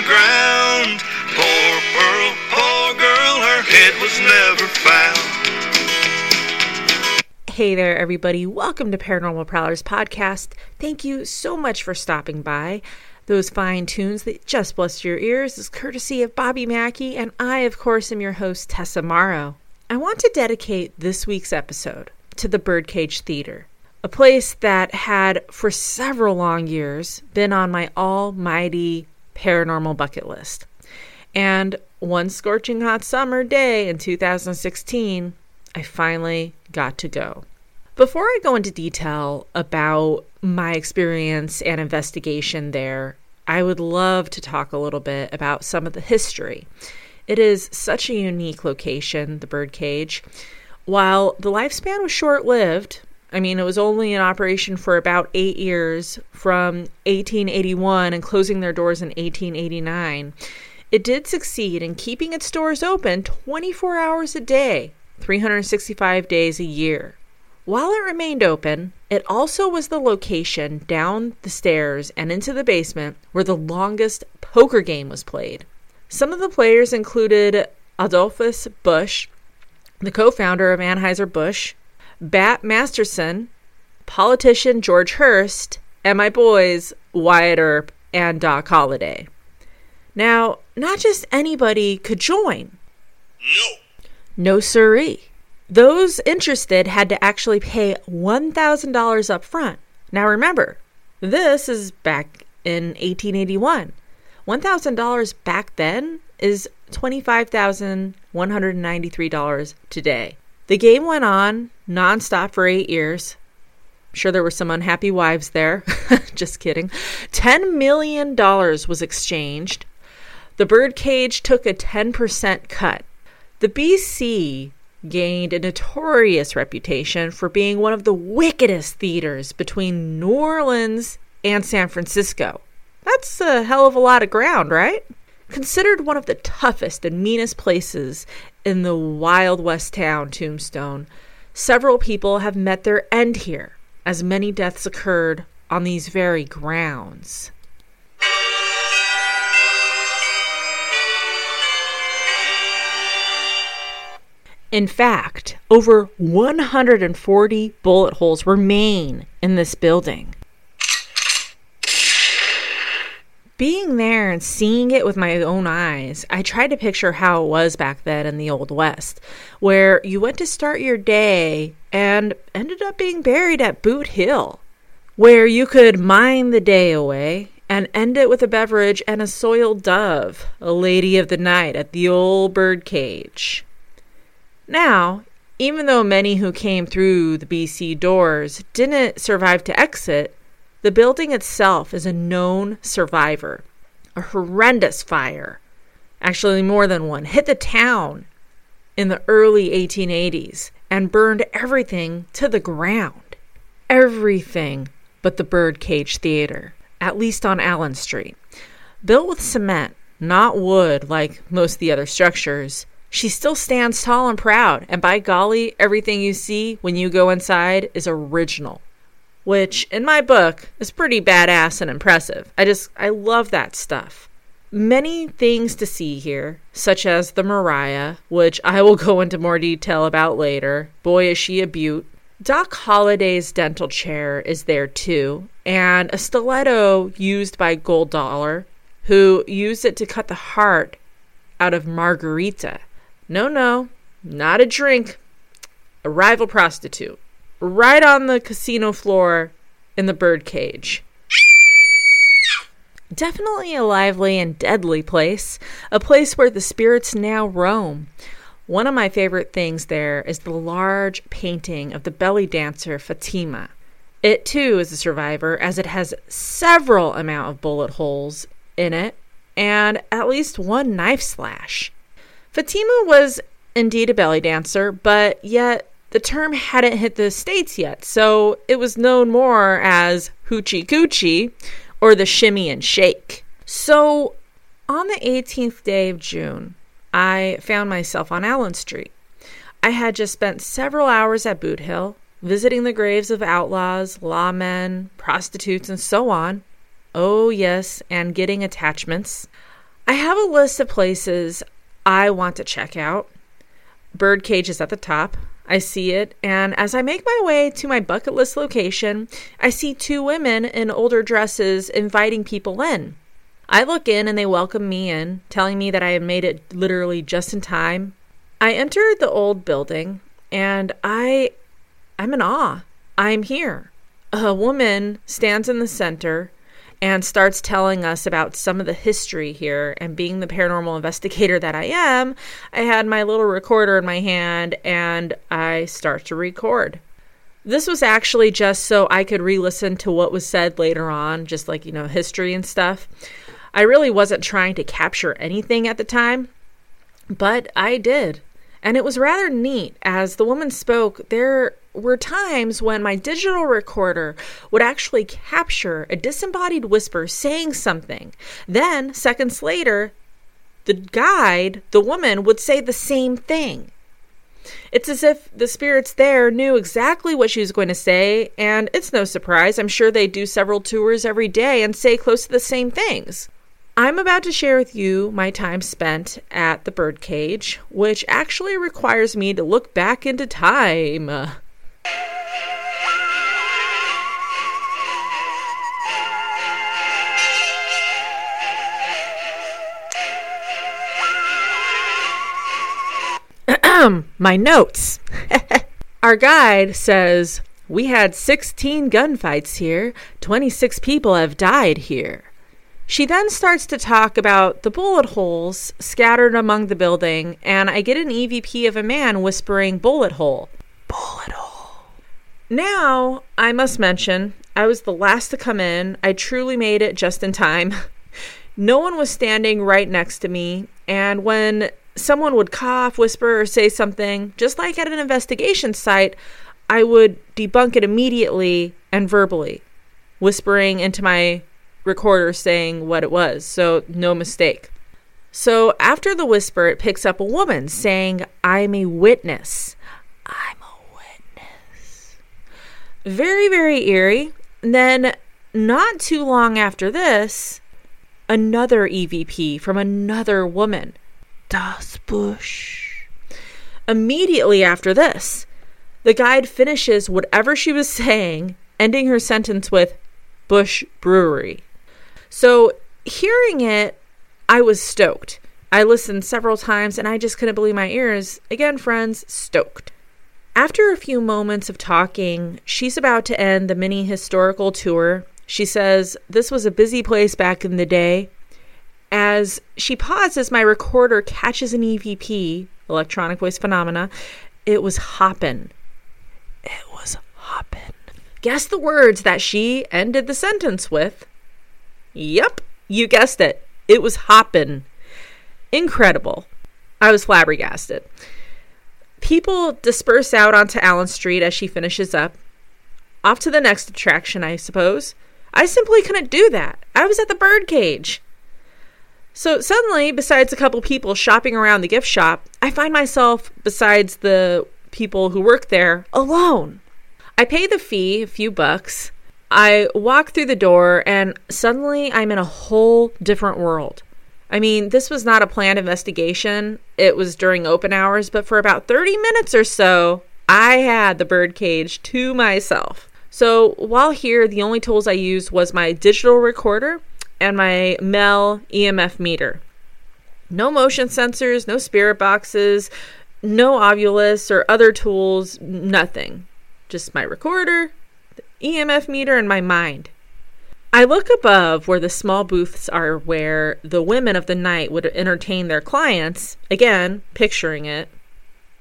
the ground. Poor Pearl, poor girl, her head was never found. Hey there, everybody. Welcome to Paranormal Prowlers Podcast. Thank you so much for stopping by. Those fine tunes that just blessed your ears is courtesy of Bobby Mackey, and I, of course, am your host, Tessa Mauro. I want to dedicate this week's episode to the Birdcage Theater, a place that had, for several long years, been on my almighty paranormal bucket list. And one scorching hot summer day in 2016, I finally got to go. Before I go into detail about my experience and investigation there, I would love to talk a little bit about some of the history. It is such a unique location, the birdcage. While the lifespan was short lived, I mean, it was only in operation for about eight years from 1881 and closing their doors in 1889. It did succeed in keeping its doors open 24 hours a day, 365 days a year. While it remained open, it also was the location down the stairs and into the basement where the longest poker game was played. Some of the players included Adolphus Busch, the co founder of Anheuser-Busch, Bat Masterson, politician George Hearst, and my boys, Wyatt Earp and Doc Holliday. Now, not just anybody could join. No. No siree. Those interested had to actually pay $1,000 up front. Now remember, this is back in 1881. $1,000 back then is $25,193 today. The game went on nonstop for eight years. I'm sure there were some unhappy wives there. Just kidding. $10 million was exchanged. The birdcage took a 10% cut. The BC gained a notorious reputation for being one of the wickedest theaters between New Orleans and San Francisco. That's a hell of a lot of ground, right? Considered one of the toughest and meanest places in the Wild West town, Tombstone, several people have met their end here, as many deaths occurred on these very grounds. In fact, over 140 bullet holes remain in this building. Being there and seeing it with my own eyes, I tried to picture how it was back then in the Old West, where you went to start your day and ended up being buried at Boot Hill, where you could mine the day away and end it with a beverage and a soiled dove, a lady of the night at the old bird cage. Now, even though many who came through the BC doors didn't survive to exit, the building itself is a known survivor. A horrendous fire, actually more than one, hit the town in the early 1880s and burned everything to the ground. Everything but the Birdcage Theater, at least on Allen Street. Built with cement, not wood like most of the other structures, she still stands tall and proud, and by golly, everything you see when you go inside is original. Which, in my book, is pretty badass and impressive. I just, I love that stuff. Many things to see here, such as the Mariah, which I will go into more detail about later. Boy, is she a beaut. Doc Holliday's dental chair is there too, and a stiletto used by Gold Dollar, who used it to cut the heart out of Margarita. No, no, not a drink. A rival prostitute. Right on the casino floor in the birdcage. Definitely a lively and deadly place, a place where the spirits now roam. One of my favorite things there is the large painting of the belly dancer Fatima. It too is a survivor as it has several amount of bullet holes in it and at least one knife slash. Fatima was indeed a belly dancer, but yet the term hadn't hit the States yet, so it was known more as hoochie coochie or the shimmy and shake. So on the 18th day of June, I found myself on Allen Street. I had just spent several hours at Boot Hill, visiting the graves of outlaws, lawmen, prostitutes, and so on. Oh, yes, and getting attachments. I have a list of places I want to check out. Birdcage is at the top. I see it, and as I make my way to my bucket list location, I see two women in older dresses inviting people in. I look in and they welcome me in, telling me that I have made it literally just in time. I enter the old building and I I'm in awe. I'm here. A woman stands in the center and starts telling us about some of the history here. And being the paranormal investigator that I am, I had my little recorder in my hand and I start to record. This was actually just so I could re listen to what was said later on, just like, you know, history and stuff. I really wasn't trying to capture anything at the time, but I did. And it was rather neat. As the woman spoke, there were times when my digital recorder would actually capture a disembodied whisper saying something. Then, seconds later, the guide, the woman, would say the same thing. It's as if the spirits there knew exactly what she was going to say, and it's no surprise. I'm sure they do several tours every day and say close to the same things. I'm about to share with you my time spent at the birdcage, which actually requires me to look back into time. My notes. Our guide says we had 16 gunfights here, 26 people have died here. She then starts to talk about the bullet holes scattered among the building, and I get an EVP of a man whispering, Bullet hole. Bullet hole. Now, I must mention, I was the last to come in. I truly made it just in time. no one was standing right next to me, and when someone would cough, whisper, or say something, just like at an investigation site, I would debunk it immediately and verbally, whispering into my recorder saying what it was, so no mistake. So after the whisper, it picks up a woman saying, I'm a witness. I'm a witness. Very, very eerie. And then, not too long after this, another EVP from another woman. Das Bush. Immediately after this, the guide finishes whatever she was saying, ending her sentence with Busch Brewery. So hearing it, I was stoked. I listened several times and I just couldn't believe my ears. Again, friends, stoked. After a few moments of talking, she's about to end the mini historical tour. She says, This was a busy place back in the day. As she pauses, my recorder catches an EVP, electronic voice phenomena. It was hoppin'. It was hoppin'. Guess the words that she ended the sentence with. Yep, you guessed it. It was hoppin'. Incredible. I was flabbergasted. People disperse out onto Allen Street as she finishes up. Off to the next attraction, I suppose. I simply couldn't do that. I was at the birdcage. So suddenly, besides a couple people shopping around the gift shop, I find myself, besides the people who work there, alone. I pay the fee, a few bucks, I walk through the door and suddenly I'm in a whole different world. I mean, this was not a planned investigation. It was during open hours, but for about 30 minutes or so, I had the birdcage to myself. So while here, the only tools I used was my digital recorder and my Mel EMF meter. No motion sensors, no spirit boxes, no Ovilus or other tools, nothing. Just my recorder, the EMF meter and my mind. I look above where the small booths are where the women of the night would entertain their clients, again, picturing it,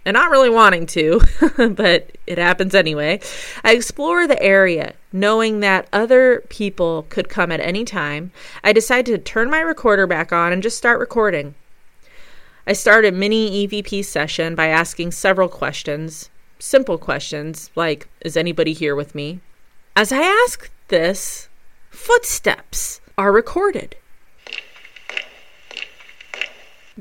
and not really wanting to, but it happens anyway. I explore the area, knowing that other people could come at any time. I decide to turn my recorder back on and just start recording. I start a mini EVP session by asking several questions, simple questions like Is anybody here with me? As I ask this, footsteps are recorded.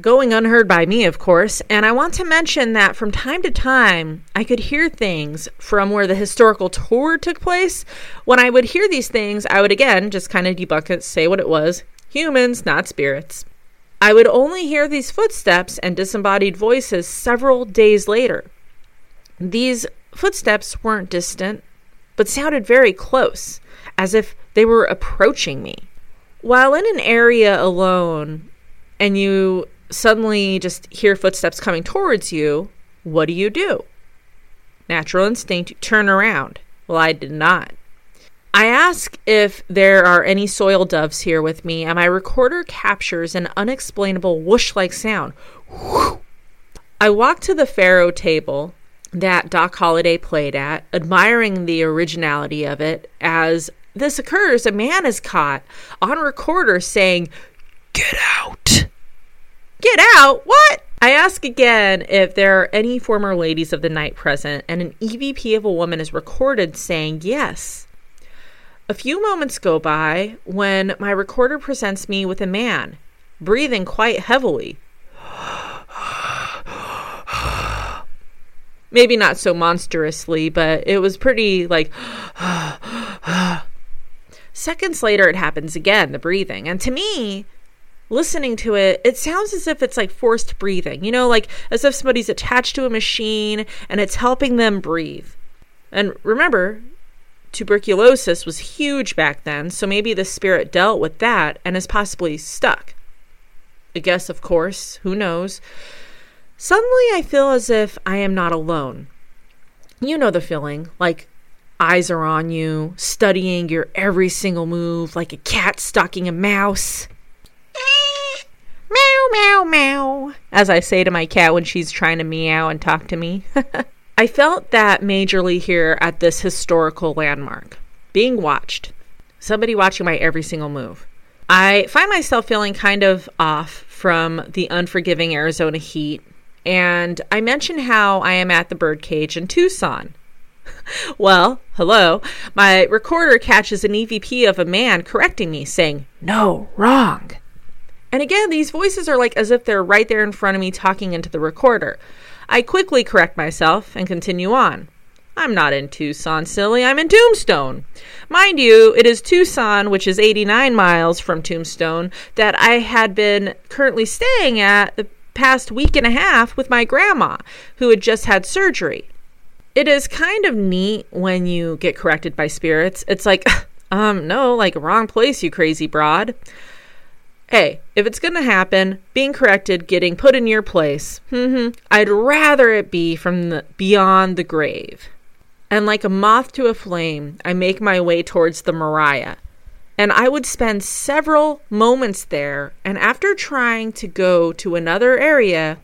Going unheard by me, of course, and I want to mention that from time to time I could hear things from where the historical tour took place. When I would hear these things, I would again just kind of debunk it, say what it was humans, not spirits. I would only hear these footsteps and disembodied voices several days later. These footsteps weren't distant, but sounded very close, as if they were approaching me. While in an area alone and you suddenly just hear footsteps coming towards you, what do you do? Natural instinct, turn around. Well, I did not. I ask if there are any soil doves here with me, and my recorder captures an unexplainable whoosh like sound. I walk to the faro table that Doc Holliday played at, admiring the originality of it. As this occurs, a man is caught on recorder saying, Get out! Get out? What? I ask again if there are any former ladies of the night present, and an EVP of a woman is recorded saying yes. A few moments go by when my recorder presents me with a man, breathing quite heavily. Maybe not so monstrously, but it was pretty like. Seconds later, it happens again, the breathing. And to me, listening to it, it sounds as if it's like forced breathing, you know, like as if somebody's attached to a machine and it's helping them breathe. And remember, tuberculosis was huge back then, so maybe the spirit dealt with that and is possibly stuck. I guess, of course, who knows? Suddenly, I feel as if I am not alone. You know the feeling, like eyes are on you, studying your every single move, like a cat stalking a mouse. Meow, meow, meow, as I say to my cat when she's trying to meow and talk to me. I felt that majorly here at this historical landmark, being watched, somebody watching my every single move. I find myself feeling kind of off from the unforgiving Arizona heat, and I mention how I am at the birdcage in Tucson. well, hello, my recorder catches an EVP of a man correcting me, saying, No, wrong. And again, these voices are like as if they're right there in front of me talking into the recorder. I quickly correct myself and continue on. I'm not in Tucson, silly. I'm in Tombstone. Mind you, it is Tucson, which is 89 miles from Tombstone, that I had been currently staying at the past week and a half with my grandma, who had just had surgery. It is kind of neat when you get corrected by spirits. It's like, um, no, like, wrong place, you crazy broad hey, if it's going to happen, being corrected, getting put in your place, hmm I'd rather it be from the beyond the grave. And like a moth to a flame, I make my way towards the Mariah. And I would spend several moments there, and after trying to go to another area,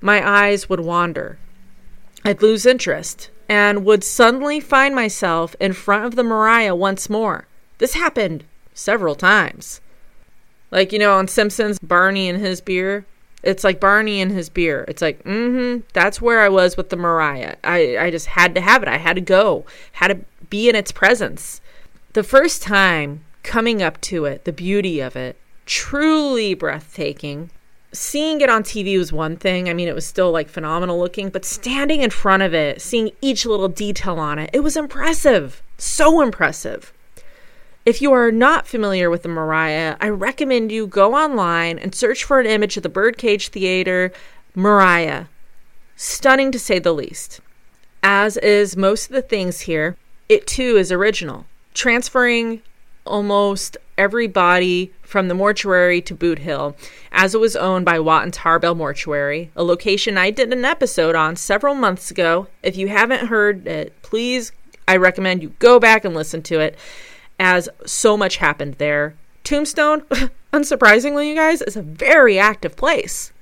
my eyes would wander. I'd lose interest and would suddenly find myself in front of the Mariah once more. This happened several times. Like, you know, on Simpsons, Barney and his beer. It's like Barney and his beer. It's like, mm-hmm, that's where I was with the Mariah. I, I just had to have it. I had to go. Had to be in its presence. The first time coming up to it, the beauty of it, truly breathtaking. Seeing it on TV was one thing. I mean, it was still like phenomenal looking, but standing in front of it, seeing each little detail on it, it was impressive. So impressive. If you are not familiar with the Mariah, I recommend you go online and search for an image of the Birdcage Theater Mariah. Stunning to say the least. As is most of the things here, it too is original, transferring almost every body from the mortuary to Boot Hill, as it was owned by Watt and Tarbell Mortuary, a location I did an episode on several months ago. If you haven't heard it, please, I recommend you go back and listen to it as so much happened there. Tombstone, unsurprisingly, you guys, is a very active place.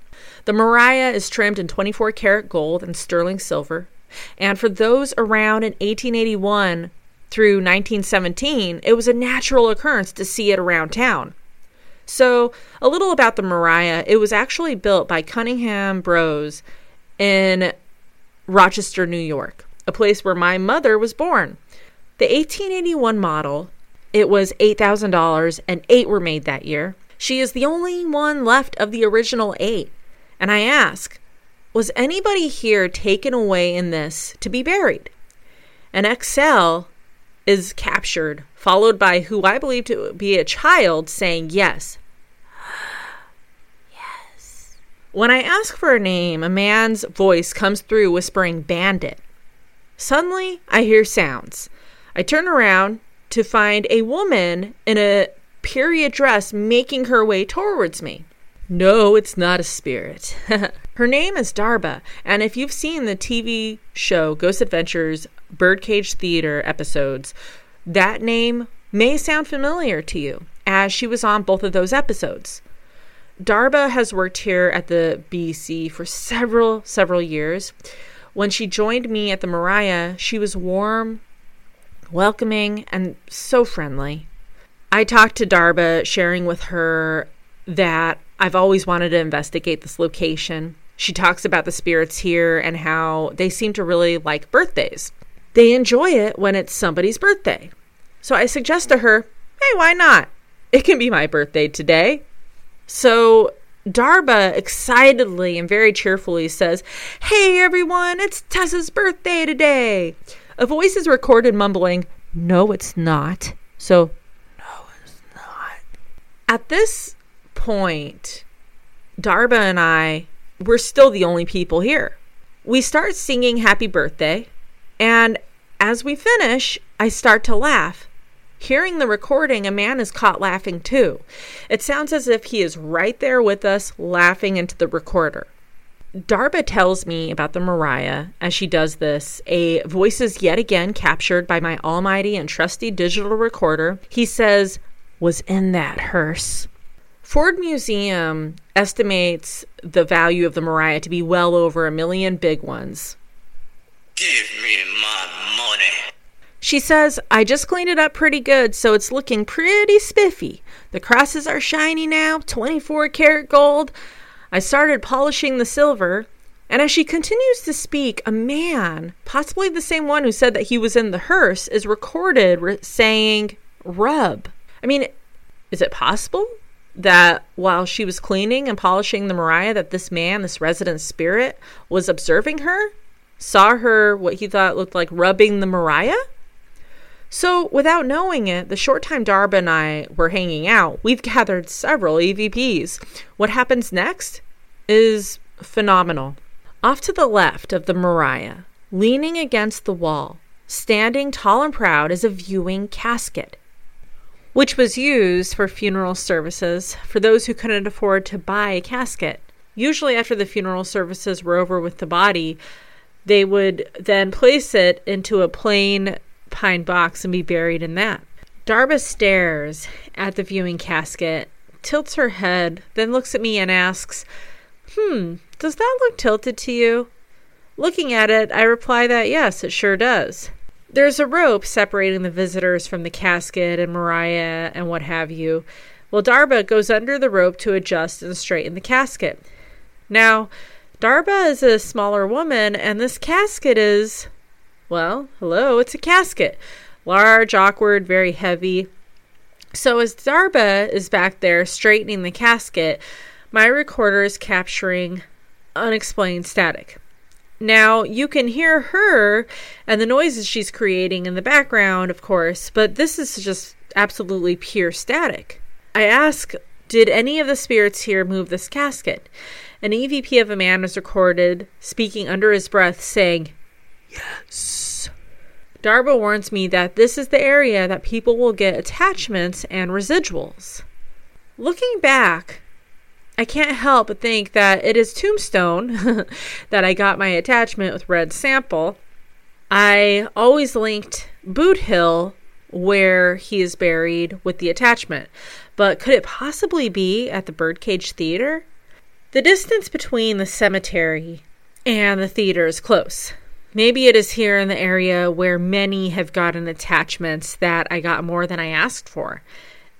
The Mariah is trimmed in 24 karat gold and sterling silver. And for those around in 1881 through 1917, it was a natural occurrence to see it around town. So, a little about the Mariah. It was actually built by Cunningham Bros in Rochester, New York, a place where my mother was born. The 1881 model it was $8,000, and eight were made that year. She is the only one left of the original eight. And I ask, was anybody here taken away in this to be buried? An XL is captured, followed by who I believe to be a child saying Yes. yes. When I ask for a name, a man's voice comes through whispering bandit. Suddenly, I hear sounds. I turn around to find a woman in a period dress making her way towards me. No, it's not a spirit. her name is Darba, and if you've seen the TV show Ghost Adventures Birdcage Theater episodes, that name may sound familiar to you, as she was on both of those episodes. Darba has worked here at the BC for several, several years. When she joined me at the Mariah, she was warm, welcoming, and so friendly. I talked to Darba, sharing with her that I've always wanted to investigate this location. She talks about the spirits here and how they seem to really like birthdays. They enjoy it when it's somebody's birthday. So I suggest to her, hey, why not? It can be my birthday today. So Darba excitedly and very cheerfully says, Hey everyone, it's Tessa's birthday today. A voice is recorded mumbling, No, it's not. So, no, it's not. At this point, Darba and I, we're still the only people here. We start singing happy birthday, and as we finish, I start to laugh. Hearing the recording, a man is caught laughing too. It sounds as if he is right there with us, laughing into the recorder. Darba tells me about the Mariah as she does this. A voice is yet again captured by my almighty and trusty digital recorder. He says, was in that hearse. Ford Museum estimates the value of the Mariah to be well over a million big ones. Give me my money. She says, I just cleaned it up pretty good, so it's looking pretty spiffy. The crosses are shiny now, 24 karat gold. I started polishing the silver. And as she continues to speak, a man, possibly the same one who said that he was in the hearse, is recorded re- saying, rub. I mean, is it possible that while she was cleaning and polishing the Mariah, that this man, this resident spirit, was observing her? Saw her, what he thought looked like rubbing the Mariah? So, without knowing it, the short time Darba and I were hanging out, we've gathered several EVPs. What happens next is phenomenal. Off to the left of the Mariah, leaning against the wall, standing tall and proud, is a viewing casket, which was used for funeral services for those who couldn't afford to buy a casket. Usually, after the funeral services were over with the body, they would then place it into a plain pine box and be buried in that. Darba stares at the viewing casket, tilts her head, then looks at me and asks, Hmm, does that look tilted to you? Looking at it, I reply that yes, it sure does. There's a rope separating the visitors from the casket and Mariah and what have you. Well, Darba goes under the rope to adjust and straighten the casket. Now, Darba is a smaller woman, and this casket is well, hello, it's a casket. Large, awkward, very heavy. So as Darba is back there straightening the casket, my recorder is capturing unexplained static. Now, you can hear her and the noises she's creating in the background, of course, but this is just absolutely pure static. I ask, did any of the spirits here move this casket? An EVP of a man is recorded speaking under his breath, saying, Yes. Darba warns me that this is the area that people will get attachments and residuals. Looking back, I can't help but think that it is Tombstone that I got my attachment with Red Sample. I always linked Boot Hill where he is buried with the attachment, but could it possibly be at the Birdcage Theater? The distance between the cemetery and the theater is close. Maybe it is here in the area where many have gotten attachments that I got more than I asked for.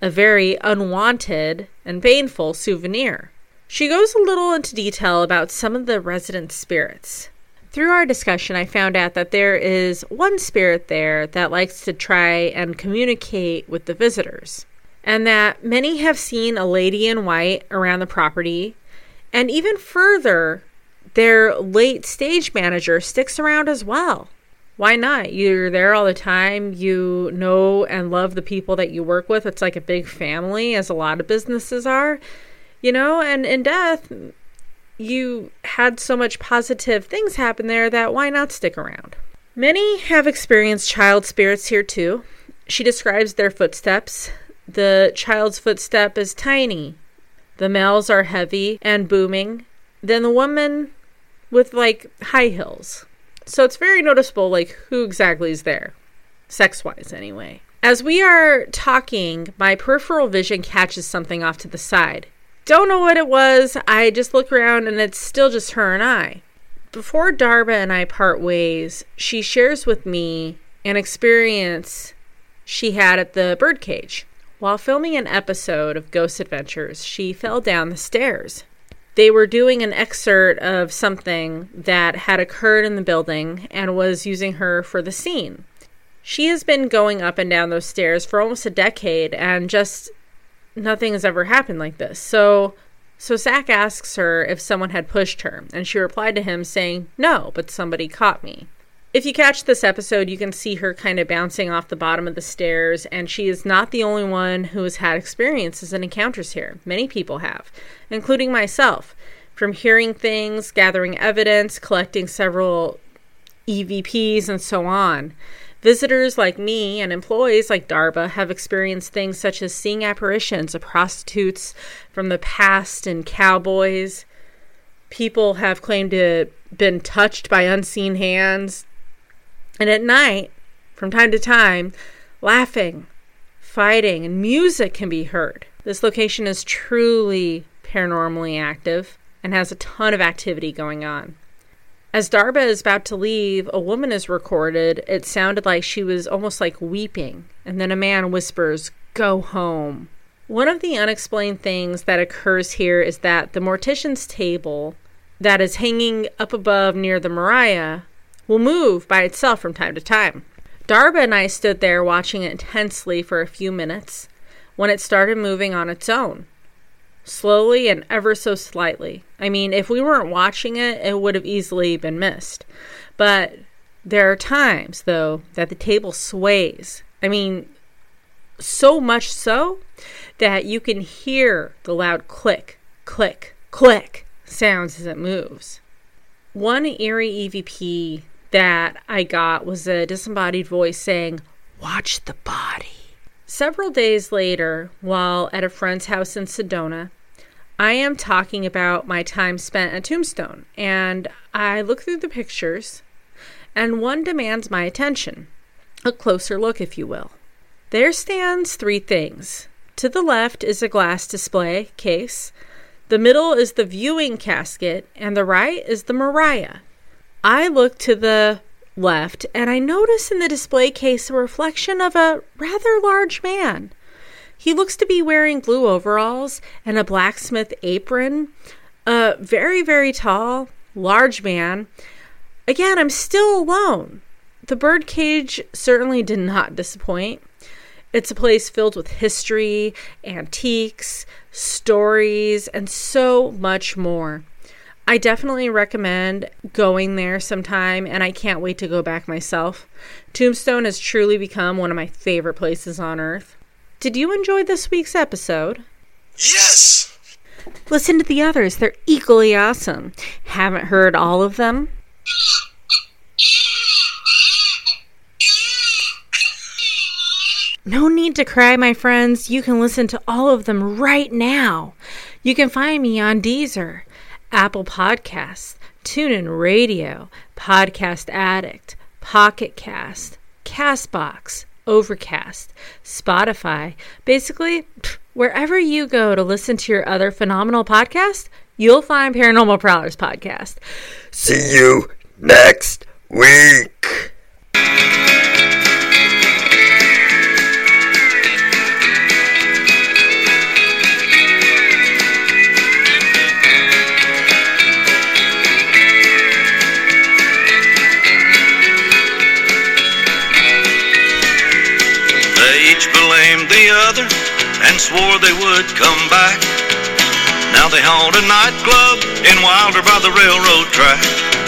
A very unwanted and painful souvenir. She goes a little into detail about some of the resident spirits. Through our discussion, I found out that there is one spirit there that likes to try and communicate with the visitors, and that many have seen a lady in white around the property, and even further, their late stage manager sticks around as well. Why not? You're there all the time. You know and love the people that you work with. It's like a big family, as a lot of businesses are, you know, and in death, you had so much positive things happen there that why not stick around? Many have experienced child spirits here too. She describes their footsteps. The child's footstep is tiny. The males are heavy and booming. Then the woman with like high heels. So it's very noticeable like who exactly is there. Sex wise anyway. As we are talking, my peripheral vision catches something off to the side. Don't know what it was. I just look around and it's still just her and I. Before Darba and I part ways, she shares with me an experience she had at the birdcage. While filming an episode of Ghost Adventures, she fell down the stairs. They were doing an excerpt of something that had occurred in the building and was using her for the scene. She has been going up and down those stairs for almost a decade and just nothing has ever happened like this. So so Zak asks her if someone had pushed her, and she replied to him saying, No, but somebody caught me. If you catch this episode, you can see her kind of bouncing off the bottom of the stairs, and she is not the only one who has had experiences and encounters here. Many people have, including myself. From hearing things, gathering evidence, collecting several EVPs, and so on. Visitors like me and employees like Darba have experienced things such as seeing apparitions of prostitutes from the past and cowboys. People have claimed to been touched by unseen hands. And at night, from time to time, laughing, fighting, and music can be heard. This location is truly paranormally active and has a ton of activity going on. As Darba is about to leave, a woman is recorded. It sounded like she was almost like weeping, and then a man whispers, Go home. One of the unexplained things that occurs here is that the mortician's table that is hanging up above near the Mariah will move by itself from time to time. Darba and I stood there watching it intensely for a few minutes when it started moving on its own slowly and ever so slightly. I mean, if we weren't watching it, it would have easily been missed. But there are times, though, that the table sways. I mean, so much so that you can hear the loud click, click, click sounds as it moves. One eerie EVP that I got was a disembodied voice saying, Watch the body. Several days later, while at a friend's house in Sedona, I am talking about my time spent at Tombstone, and I look through the pictures, and one demands my attention. A closer look, if you will. There stands three things. To the left is a glass display case, the middle is the viewing casket, and the right is the Mariah. I look to the left, and I notice in the display case a reflection of a rather large man. He looks to be wearing blue overalls and a blacksmith apron. A very, very tall, large man. Again, I'm still alone. The birdcage certainly did not disappoint. It's a place filled with history, antiques, stories, and so much more. I definitely recommend going there sometime, and I can't wait to go back myself. Tombstone has truly become one of my favorite places on earth. Did you enjoy this week's episode? Yes! Listen to the others, they're equally awesome. Haven't heard all of them? No need to cry, my friends. You can listen to all of them right now. You can find me on Deezer. Apple Podcasts, TuneIn Radio, Podcast Addict, Pocket Cast, Castbox, Overcast, Spotify. Basically, wherever you go to listen to your other phenomenal podcast, you'll find Paranormal Prowlers podcast. See you next week. Swore they would come back. Now they hold a nightclub in Wilder by the railroad track.